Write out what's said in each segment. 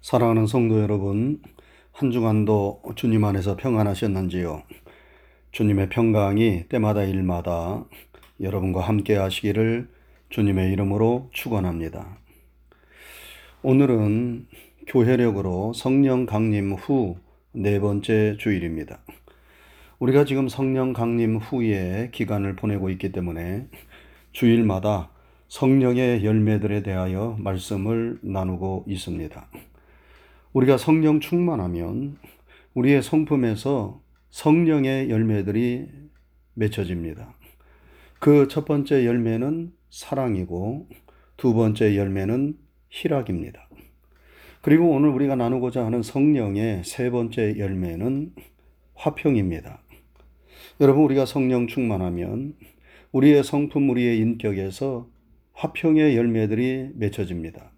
사랑하는 성도 여러분, 한 주간도 주님 안에서 평안하셨는지요? 주님의 평강이 때마다 일마다 여러분과 함께 하시기를 주님의 이름으로 축원합니다. 오늘은 교회력으로 성령 강림 후 네 번째 주일입니다. 우리가 지금 성령 강림 후에 기간을 보내고 있기 때문에 주일마다 성령의 열매들에 대하여 말씀을 나누고 있습니다. 우리가 성령 충만하면 우리의 성품에서 성령의 열매들이 맺혀집니다. 그 첫 번째 열매는 사랑이고 두 번째 열매는 희락입니다. 그리고 오늘 우리가 나누고자 하는 성령의 세 번째 열매는 화평입니다. 여러분, 우리가 성령 충만하면 우리의 성품, 우리의 인격에서 화평의 열매들이 맺혀집니다.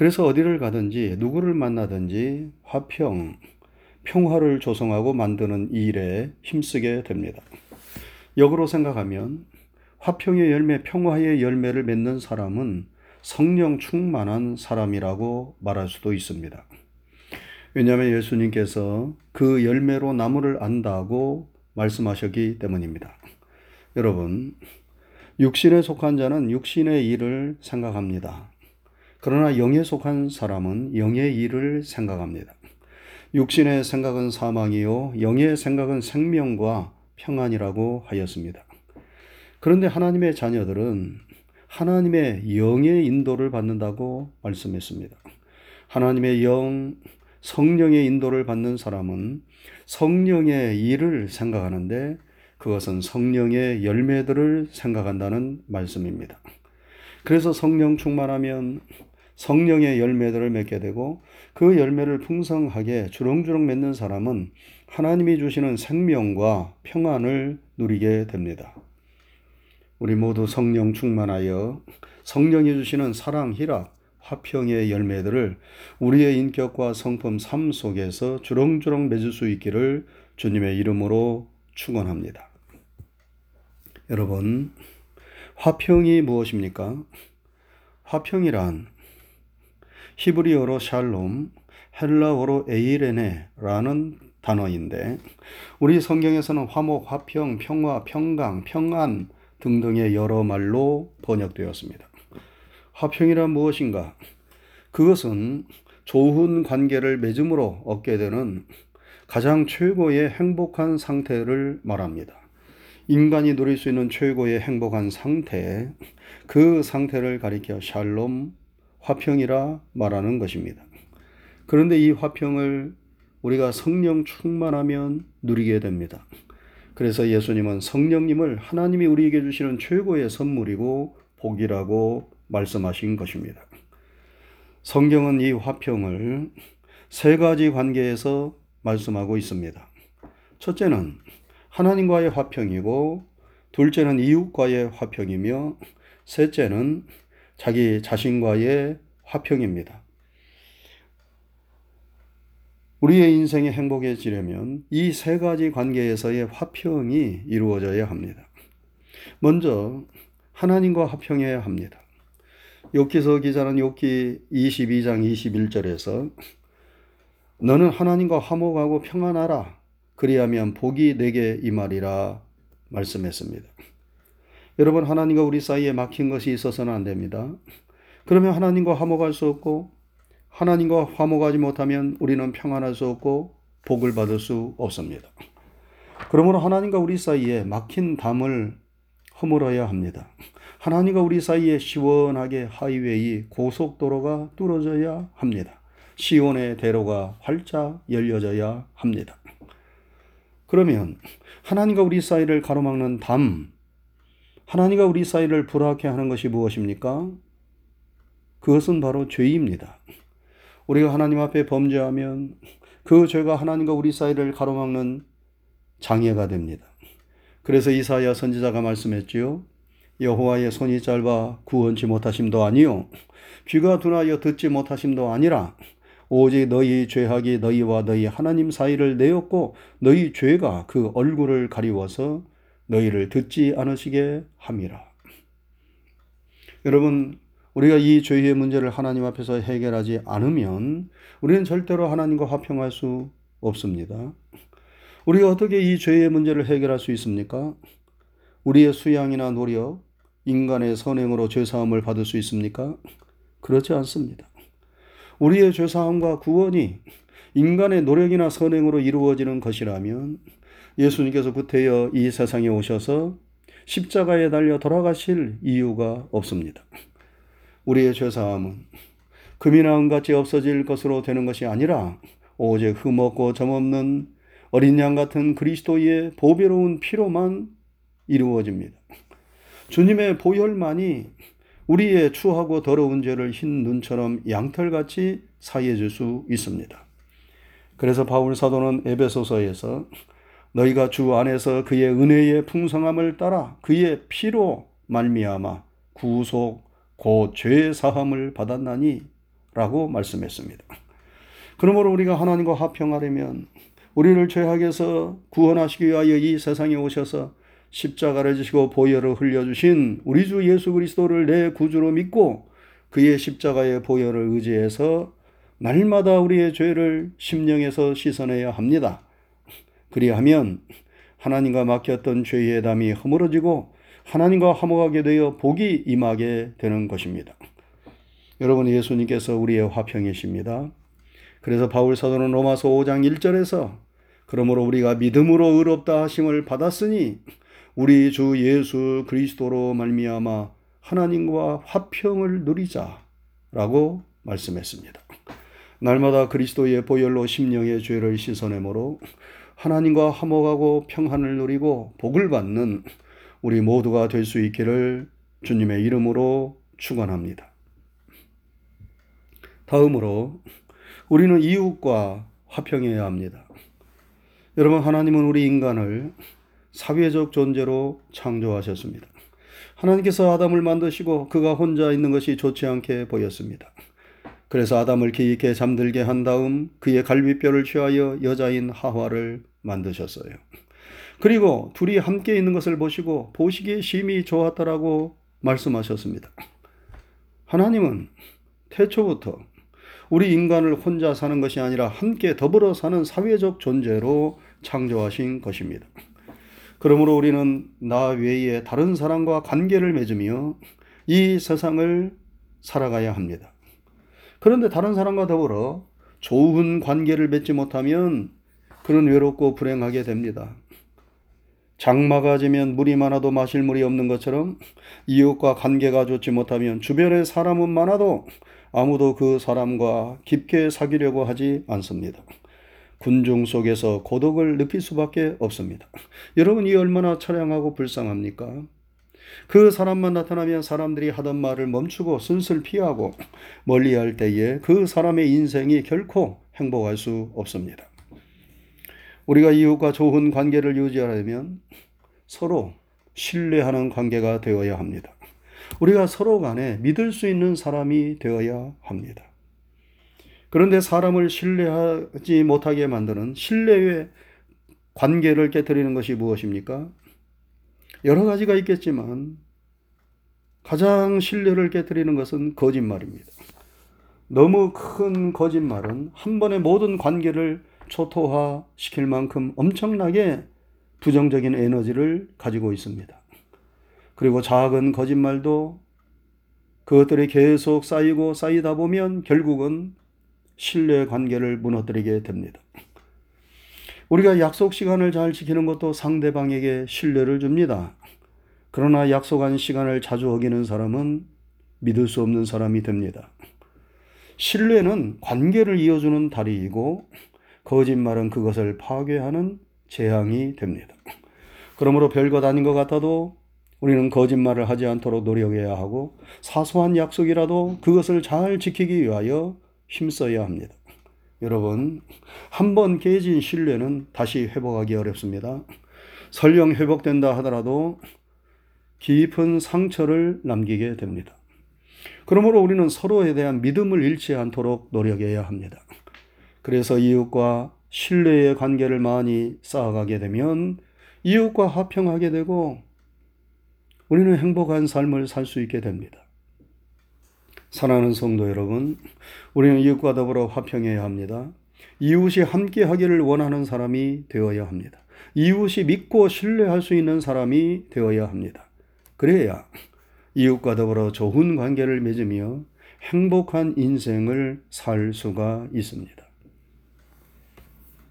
그래서 어디를 가든지 누구를 만나든지 화평, 평화를 조성하고 만드는 일에 힘쓰게 됩니다. 역으로 생각하면 화평의 열매, 평화의 열매를 맺는 사람은 성령 충만한 사람이라고 말할 수도 있습니다. 왜냐하면 예수님께서 그 열매로 나무를 안다고 말씀하셨기 때문입니다. 여러분, 육신에 속한 자는 육신의 일을 생각합니다. 그러나 영에 속한 사람은 영의 일을 생각합니다. 육신의 생각은 사망이요, 영의 생각은 생명과 평안이라고 하였습니다. 그런데 하나님의 자녀들은 하나님의 영의 인도를 받는다고 말씀했습니다. 하나님의 영, 성령의 인도를 받는 사람은 성령의 일을 생각하는데 그것은 성령의 열매들을 생각한다는 말씀입니다. 그래서 성령 충만하면 성령의 열매들을 맺게 되고 그 열매를 풍성하게 주렁주렁 맺는 사람은 하나님이 주시는 생명과 평안을 누리게 됩니다. 우리 모두 성령 충만하여 성령이 주시는 사랑, 희락, 화평의 열매들을 우리의 인격과 성품 삶 속에서 주렁주렁 맺을 수 있기를 주님의 이름으로 축원합니다. 여러분, 화평이 무엇입니까? 화평이란 히브리어로 샬롬, 헬라어로 에이레네라는 단어인데 우리 성경에서는 화목, 화평, 평화, 평강, 평안 등등의 여러 말로 번역되었습니다. 화평이란 무엇인가? 그것은 좋은 관계를 맺음으로 얻게 되는 가장 최고의 행복한 상태를 말합니다. 인간이 누릴 수 있는 최고의 행복한 상태, 그 상태를 가리켜 샬롬, 화평이라 말하는 것입니다. 그런데 이 화평을 우리가 성령 충만하면 누리게 됩니다. 그래서 예수님은 성령님을 하나님이 우리에게 주시는 최고의 선물이고 복이라고 말씀하신 것입니다. 성경은 이 화평을 세 가지 관계에서 말씀하고 있습니다. 첫째는 하나님과의 화평이고, 둘째는 이웃과의 화평이며, 셋째는 자기 자신과의 화평입니다. 우리의 인생이 행복해지려면 이 세 가지 관계에서의 화평이 이루어져야 합니다. 먼저 하나님과 화평해야 합니다. 욥기서 기자는 욥기 22장 21절에서 너는 하나님과 화목하고 평안하라 그리하면 복이 내게 임하리라 말씀했습니다. 여러분 하나님과 우리 사이에 막힌 것이 있어서는 안 됩니다. 그러면 하나님과 화목할 수 없고 하나님과 화목하지 못하면 우리는 평안할 수 없고 복을 받을 수 없습니다. 그러므로 하나님과 우리 사이에 막힌 담을 허물어야 합니다. 하나님과 우리 사이에 시원하게 하이웨이 고속도로가 뚫어져야 합니다. 시온의 대로가 활짝 열려져야 합니다. 그러면 하나님과 우리 사이를 가로막는 담, 하나님과 우리 사이를 불화케 하는 것이 무엇입니까? 그것은 바로 죄입니다. 우리가 하나님 앞에 범죄하면 그 죄가 하나님과 우리 사이를 가로막는 장애가 됩니다. 그래서 이사야 선지자가 말씀했지요. 여호와의 손이 짧아 구원치 못하심도 아니요 귀가 둔하여 듣지 못하심도 아니라 오직 너희 죄악이 너희와 너희 하나님 사이를 내었고 너희 죄가 그 얼굴을 가리워서 너희를 듣지 않으시게 함이라. 여러분 우리가 이 죄의 문제를 하나님 앞에서 해결하지 않으면 우리는 절대로 하나님과 화평할 수 없습니다. 우리가 어떻게 이 죄의 문제를 해결할 수 있습니까? 우리의 수양이나 노력, 인간의 선행으로 죄사함을 받을 수 있습니까? 그렇지 않습니다. 우리의 죄사함과 구원이 인간의 노력이나 선행으로 이루어지는 것이라면 예수님께서 구태여 이 세상에 오셔서 십자가에 달려 돌아가실 이유가 없습니다. 우리의 죄사함은 금이나 은같이 없어질 것으로 되는 것이 아니라 오직 흠없고 점없는 어린 양 같은 그리스도의 보배로운 피로만 이루어집니다. 주님의 보혈만이 우리의 추하고 더러운 죄를 흰 눈처럼 양털같이 사해 줄 수 있습니다. 그래서 바울 사도는 에베소서에서 너희가 주 안에서 그의 은혜의 풍성함을 따라 그의 피로 말미암아 구속 곧죄 사함을 받았나니 라고 말씀했습니다. 그러므로 우리가 하나님과 화평하려면 우리를 죄악에서 구원하시기 위하여 이 세상에 오셔서 십자가를 지시고 보혈을 흘려주신 우리 주 예수 그리스도를 내 구주로 믿고 그의 십자가의 보혈을 의지해서 날마다 우리의 죄를 심령에서 씻어내야 합니다. 그리하면 하나님과 막혔던 죄의 담이 허물어지고 하나님과 화목하게 되어 복이 임하게 되는 것입니다. 여러분 예수님께서 우리의 화평이십니다. 그래서 바울 사도는 로마서 5장 1절에서 그러므로 우리가 믿음으로 의롭다 하심을 받았으니 우리 주 예수 그리스도로 말미암아 하나님과 화평을 누리자라고 말씀했습니다. 날마다 그리스도의 보혈로 심령의 죄를 씻어내므로 하나님과 화목하고 평안을 누리고 복을 받는 우리 모두가 될 수 있기를 주님의 이름으로 축원합니다. 다음으로 우리는 이웃과 화평해야 합니다. 여러분 하나님은 우리 인간을 사회적 존재로 창조하셨습니다. 하나님께서 아담을 만드시고 그가 혼자 있는 것이 좋지 않게 보였습니다. 그래서 아담을 기있게 잠들게 한 다음 그의 갈비뼈를 취하여 여자인 하와를 만드셨어요. 그리고 둘이 함께 있는 것을 보시고 보시기에 심히 좋았더라고 말씀하셨습니다. 하나님은 태초부터 우리 인간을 혼자 사는 것이 아니라 함께 더불어 사는 사회적 존재로 창조하신 것입니다. 그러므로 우리는 나 외에 다른 사람과 관계를 맺으며 이 세상을 살아가야 합니다. 그런데 다른 사람과 더불어 좋은 관계를 맺지 못하면 그는 외롭고 불행하게 됩니다. 장마가 지면 물이 많아도 마실 물이 없는 것처럼 이웃과 관계가 좋지 못하면 주변에 사람은 많아도 아무도 그 사람과 깊게 사귀려고 하지 않습니다. 군중 속에서 고독을 느낄 수밖에 없습니다. 여러분, 이 얼마나 처량하고 불쌍합니까? 그 사람만 나타나면 사람들이 하던 말을 멈추고 슬슬 피하고 멀리 할 때에 그 사람의 인생이 결코 행복할 수 없습니다. 우리가 이웃과 좋은 관계를 유지하려면 서로 신뢰하는 관계가 되어야 합니다. 우리가 서로 간에 믿을 수 있는 사람이 되어야 합니다. 그런데 사람을 신뢰하지 못하게 만드는 신뢰의 관계를 깨뜨리는 것이 무엇입니까? 여러 가지가 있겠지만 가장 신뢰를 깨뜨리는 것은 거짓말입니다. 너무 큰 거짓말은 한 번에 모든 관계를 초토화 시킬 만큼 엄청나게 부정적인 에너지를 가지고 있습니다. 그리고 작은 거짓말도 그것들이 계속 쌓이고 쌓이다 보면 결국은 신뢰 관계를 무너뜨리게 됩니다. 우리가 약속 시간을 잘 지키는 것도 상대방에게 신뢰를 줍니다. 그러나 약속한 시간을 자주 어기는 사람은 믿을 수 없는 사람이 됩니다. 신뢰는 관계를 이어주는 다리이고 거짓말은 그것을 파괴하는 재앙이 됩니다. 그러므로 별것 아닌 것 같아도 우리는 거짓말을 하지 않도록 노력해야 하고 사소한 약속이라도 그것을 잘 지키기 위하여 힘써야 합니다. 여러분, 한번 깨진 신뢰는 다시 회복하기 어렵습니다. 설령 회복된다 하더라도 깊은 상처를 남기게 됩니다. 그러므로 우리는 서로에 대한 믿음을 잃지 않도록 노력해야 합니다. 그래서 이웃과 신뢰의 관계를 많이 쌓아가게 되면 이웃과 화평하게 되고 우리는 행복한 삶을 살 수 있게 됩니다. 사랑하는 성도 여러분, 우리는 이웃과 더불어 화평해야 합니다. 이웃이 함께 하기를 원하는 사람이 되어야 합니다. 이웃이 믿고 신뢰할 수 있는 사람이 되어야 합니다. 그래야 이웃과 더불어 좋은 관계를 맺으며 행복한 인생을 살 수가 있습니다.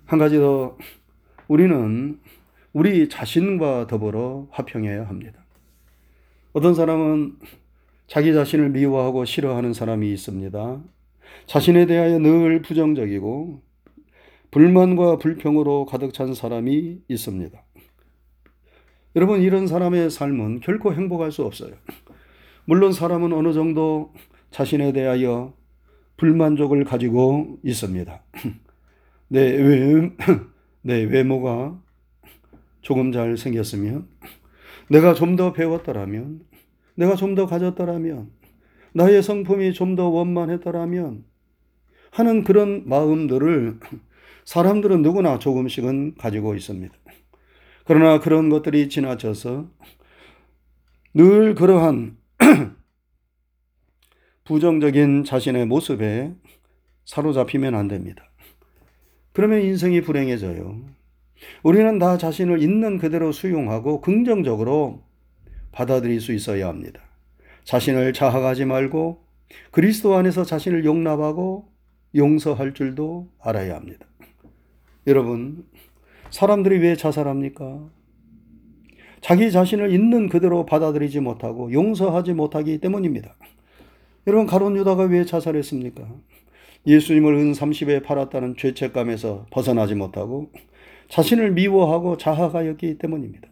한 가지 더 우리는 우리 자신과 더불어 화평해야 합니다. 어떤 사람은 자기 자신을 미워하고 싫어하는 사람이 있습니다. 자신에 대하여 늘 부정적이고 불만과 불평으로 가득 찬 사람이 있습니다. 여러분, 이런 사람의 삶은 결코 행복할 수 없어요. 물론 사람은 어느 정도 자신에 대하여 불만족을 가지고 있습니다. 내, 외, 내 외모가 조금 잘 생겼으면, 내가 좀 더 배웠더라면, 내가 좀 더 가졌더라면, 나의 성품이 좀 더 원만했더라면 하는 그런 마음들을 사람들은 누구나 조금씩은 가지고 있습니다. 그러나 그런 것들이 지나쳐서 늘 그러한 부정적인 자신의 모습에 사로잡히면 안 됩니다. 그러면 인생이 불행해져요. 우리는 나 자신을 있는 그대로 수용하고 긍정적으로 받아들일 수 있어야 합니다. 자신을 자학하지 말고 그리스도 안에서 자신을 용납하고 용서할 줄도 알아야 합니다. 여러분, 사람들이 왜 자살합니까? 자기 자신을 있는 그대로 받아들이지 못하고 용서하지 못하기 때문입니다. 여러분, 가론 유다가 왜 자살했습니까? 예수님을 은 30에 팔았다는 죄책감에서 벗어나지 못하고 자신을 미워하고 자학하였기 때문입니다.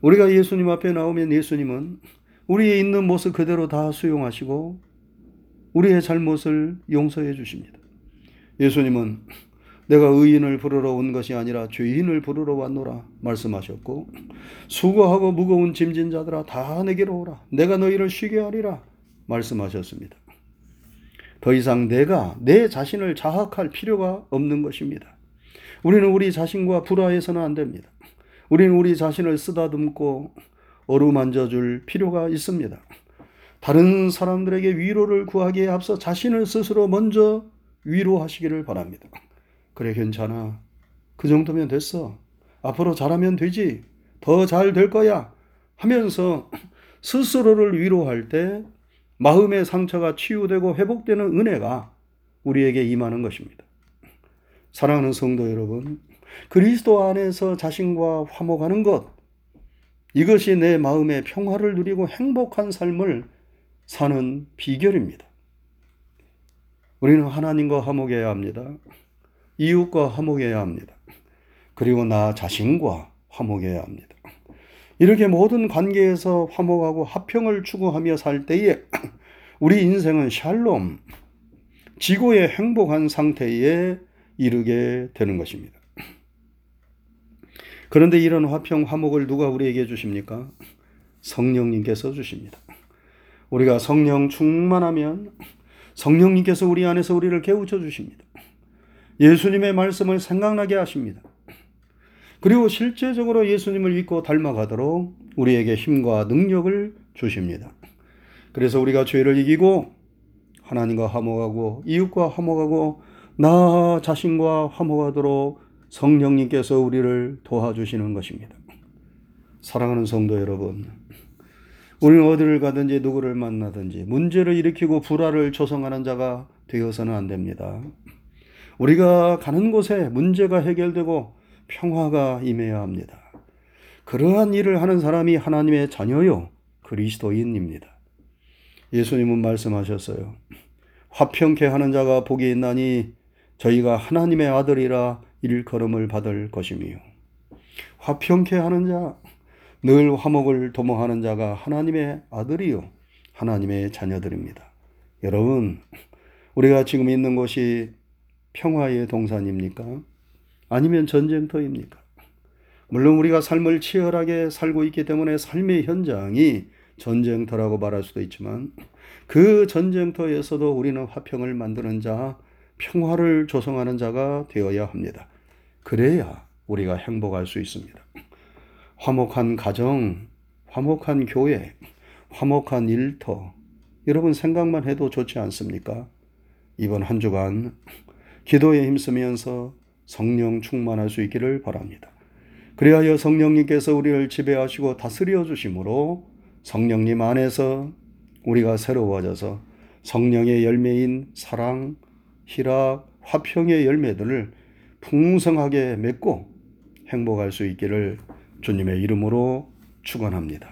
우리가 예수님 앞에 나오면 예수님은 우리의 있는 모습 그대로 다 수용하시고 우리의 잘못을 용서해 주십니다. 예수님은 내가 의인을 부르러 온 것이 아니라 죄인을 부르러 왔노라 말씀하셨고 수고하고 무거운 짐진 자들아 다 내게로 오라 내가 너희를 쉬게 하리라 말씀하셨습니다. 더 이상 내가 내 자신을 자학할 필요가 없는 것입니다. 우리는 우리 자신과 불화해서는 안 됩니다. 우리는 우리 자신을 쓰다듬고 어루만져 줄 필요가 있습니다. 다른 사람들에게 위로를 구하기에 앞서 자신을 스스로 먼저 위로하시기를 바랍니다. 그래, 괜찮아. 그 정도면 됐어. 앞으로 잘하면 되지. 더 잘 될 거야. 하면서 스스로를 위로할 때 마음의 상처가 치유되고 회복되는 은혜가 우리에게 임하는 것입니다. 사랑하는 성도 여러분, 그리스도 안에서 자신과 화목하는 것, 이것이 내 마음의 평화를 누리고 행복한 삶을 사는 비결입니다. 우리는 하나님과 화목해야 합니다. 이웃과 화목해야 합니다. 그리고 나 자신과 화목해야 합니다. 이렇게 모든 관계에서 화목하고 화평을 추구하며 살 때에 우리 인생은 샬롬, 지고의 행복한 상태에 이르게 되는 것입니다. 그런데 이런 화평, 화목을 누가 우리에게 주십니까? 성령님께서 주십니다. 우리가 성령 충만하면 성령님께서 우리 안에서 우리를 깨우쳐 주십니다. 예수님의 말씀을 생각나게 하십니다. 그리고 실제적으로 예수님을 믿고 닮아가도록 우리에게 힘과 능력을 주십니다. 그래서 우리가 죄를 이기고 하나님과 화목하고 이웃과 화목하고 나 자신과 화목하도록 성령님께서 우리를 도와주시는 것입니다. 사랑하는 성도 여러분, 우리는 어디를 가든지 누구를 만나든지 문제를 일으키고 불화를 조성하는 자가 되어서는 안 됩니다. 우리가 가는 곳에 문제가 해결되고 평화가 임해야 합니다. 그러한 일을 하는 사람이 하나님의 자녀요, 그리스도인입니다. 예수님은 말씀하셨어요. 화평케 하는 자가 복이 있나니 저희가 하나님의 아들이라 일컬음을 받을 것이며 화평케 하는 자, 늘 화목을 도모하는 자가 하나님의 아들이요, 하나님의 자녀들입니다. 여러분, 우리가 지금 있는 곳이 평화의 동산입니까? 아니면 전쟁터입니까? 물론 우리가 삶을 치열하게 살고 있기 때문에 삶의 현장이 전쟁터라고 말할 수도 있지만 그 전쟁터에서도 우리는 화평을 만드는 자, 평화를 조성하는 자가 되어야 합니다. 그래야 우리가 행복할 수 있습니다. 화목한 가정, 화목한 교회, 화목한 일터, 여러분 생각만 해도 좋지 않습니까? 이번 한 주간 기도에 힘쓰면서 성령 충만할 수 있기를 바랍니다. 그리하여 성령님께서 우리를 지배하시고 다스려 주심으로 성령님 안에서 우리가 새로워져서 성령의 열매인 사랑, 희락, 화평의 열매들을 풍성하게 맺고 행복할 수 있기를 주님의 이름으로 축원합니다.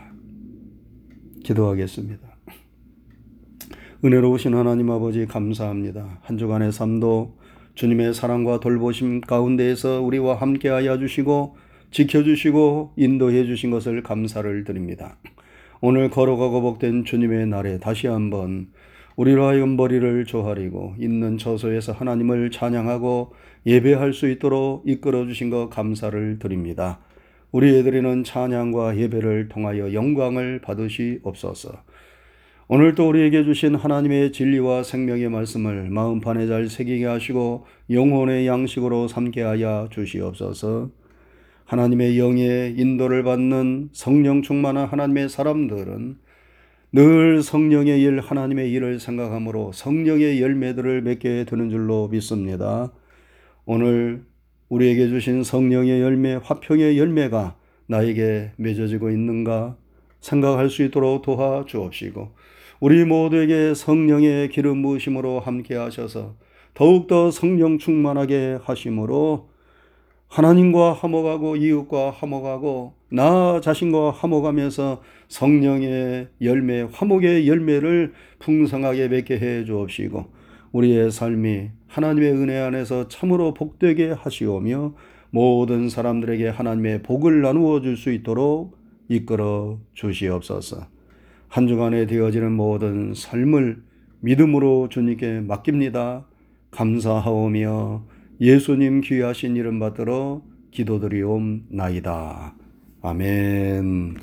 기도하겠습니다. 은혜로우신 하나님 아버지 감사합니다. 한 주간의 삶도 주님의 사랑과 돌보심 가운데에서 우리와 함께하여 주시고 지켜주시고 인도해 주신 것을 감사를 드립니다. 오늘 걸어가고 복된 주님의 날에 다시 한번 우리로 하여금 머리를 조아리고 있는 처소에서 하나님을 찬양하고 예배할 수 있도록 이끌어 주신 것 감사를 드립니다. 우리 드리는 찬양과 예배를 통하여 영광을 받으시옵소서. 오늘도 우리에게 주신 하나님의 진리와 생명의 말씀을 마음판에 잘 새기게 하시고 영혼의 양식으로 삼게 하여 주시옵소서. 하나님의 영의 인도를 받는 성령 충만한 하나님의 사람들은 늘 성령의 일, 하나님의 일을 생각하므로 성령의 열매들을 맺게 되는 줄로 믿습니다. 오늘 우리에게 주신 성령의 열매, 화평의 열매가 나에게 맺어지고 있는가 생각할 수 있도록 도와 주옵시고 우리 모두에게 성령의 기름 부으심으로 함께 하셔서 더욱더 성령 충만하게 하심으로 하나님과 화목하고 이웃과 화목하고 나 자신과 화목하면서 성령의 열매, 화목의 열매를 풍성하게 맺게 해 주옵시고 우리의 삶이 하나님의 은혜 안에서 참으로 복되게 하시오며 모든 사람들에게 하나님의 복을 나누어 줄 수 있도록 이끌어 주시옵소서. 한 주간에 되어지는 모든 삶을 믿음으로 주님께 맡깁니다. 감사하오며 예수님 귀하신 이름 받들어 기도드리옵나이다. 아멘.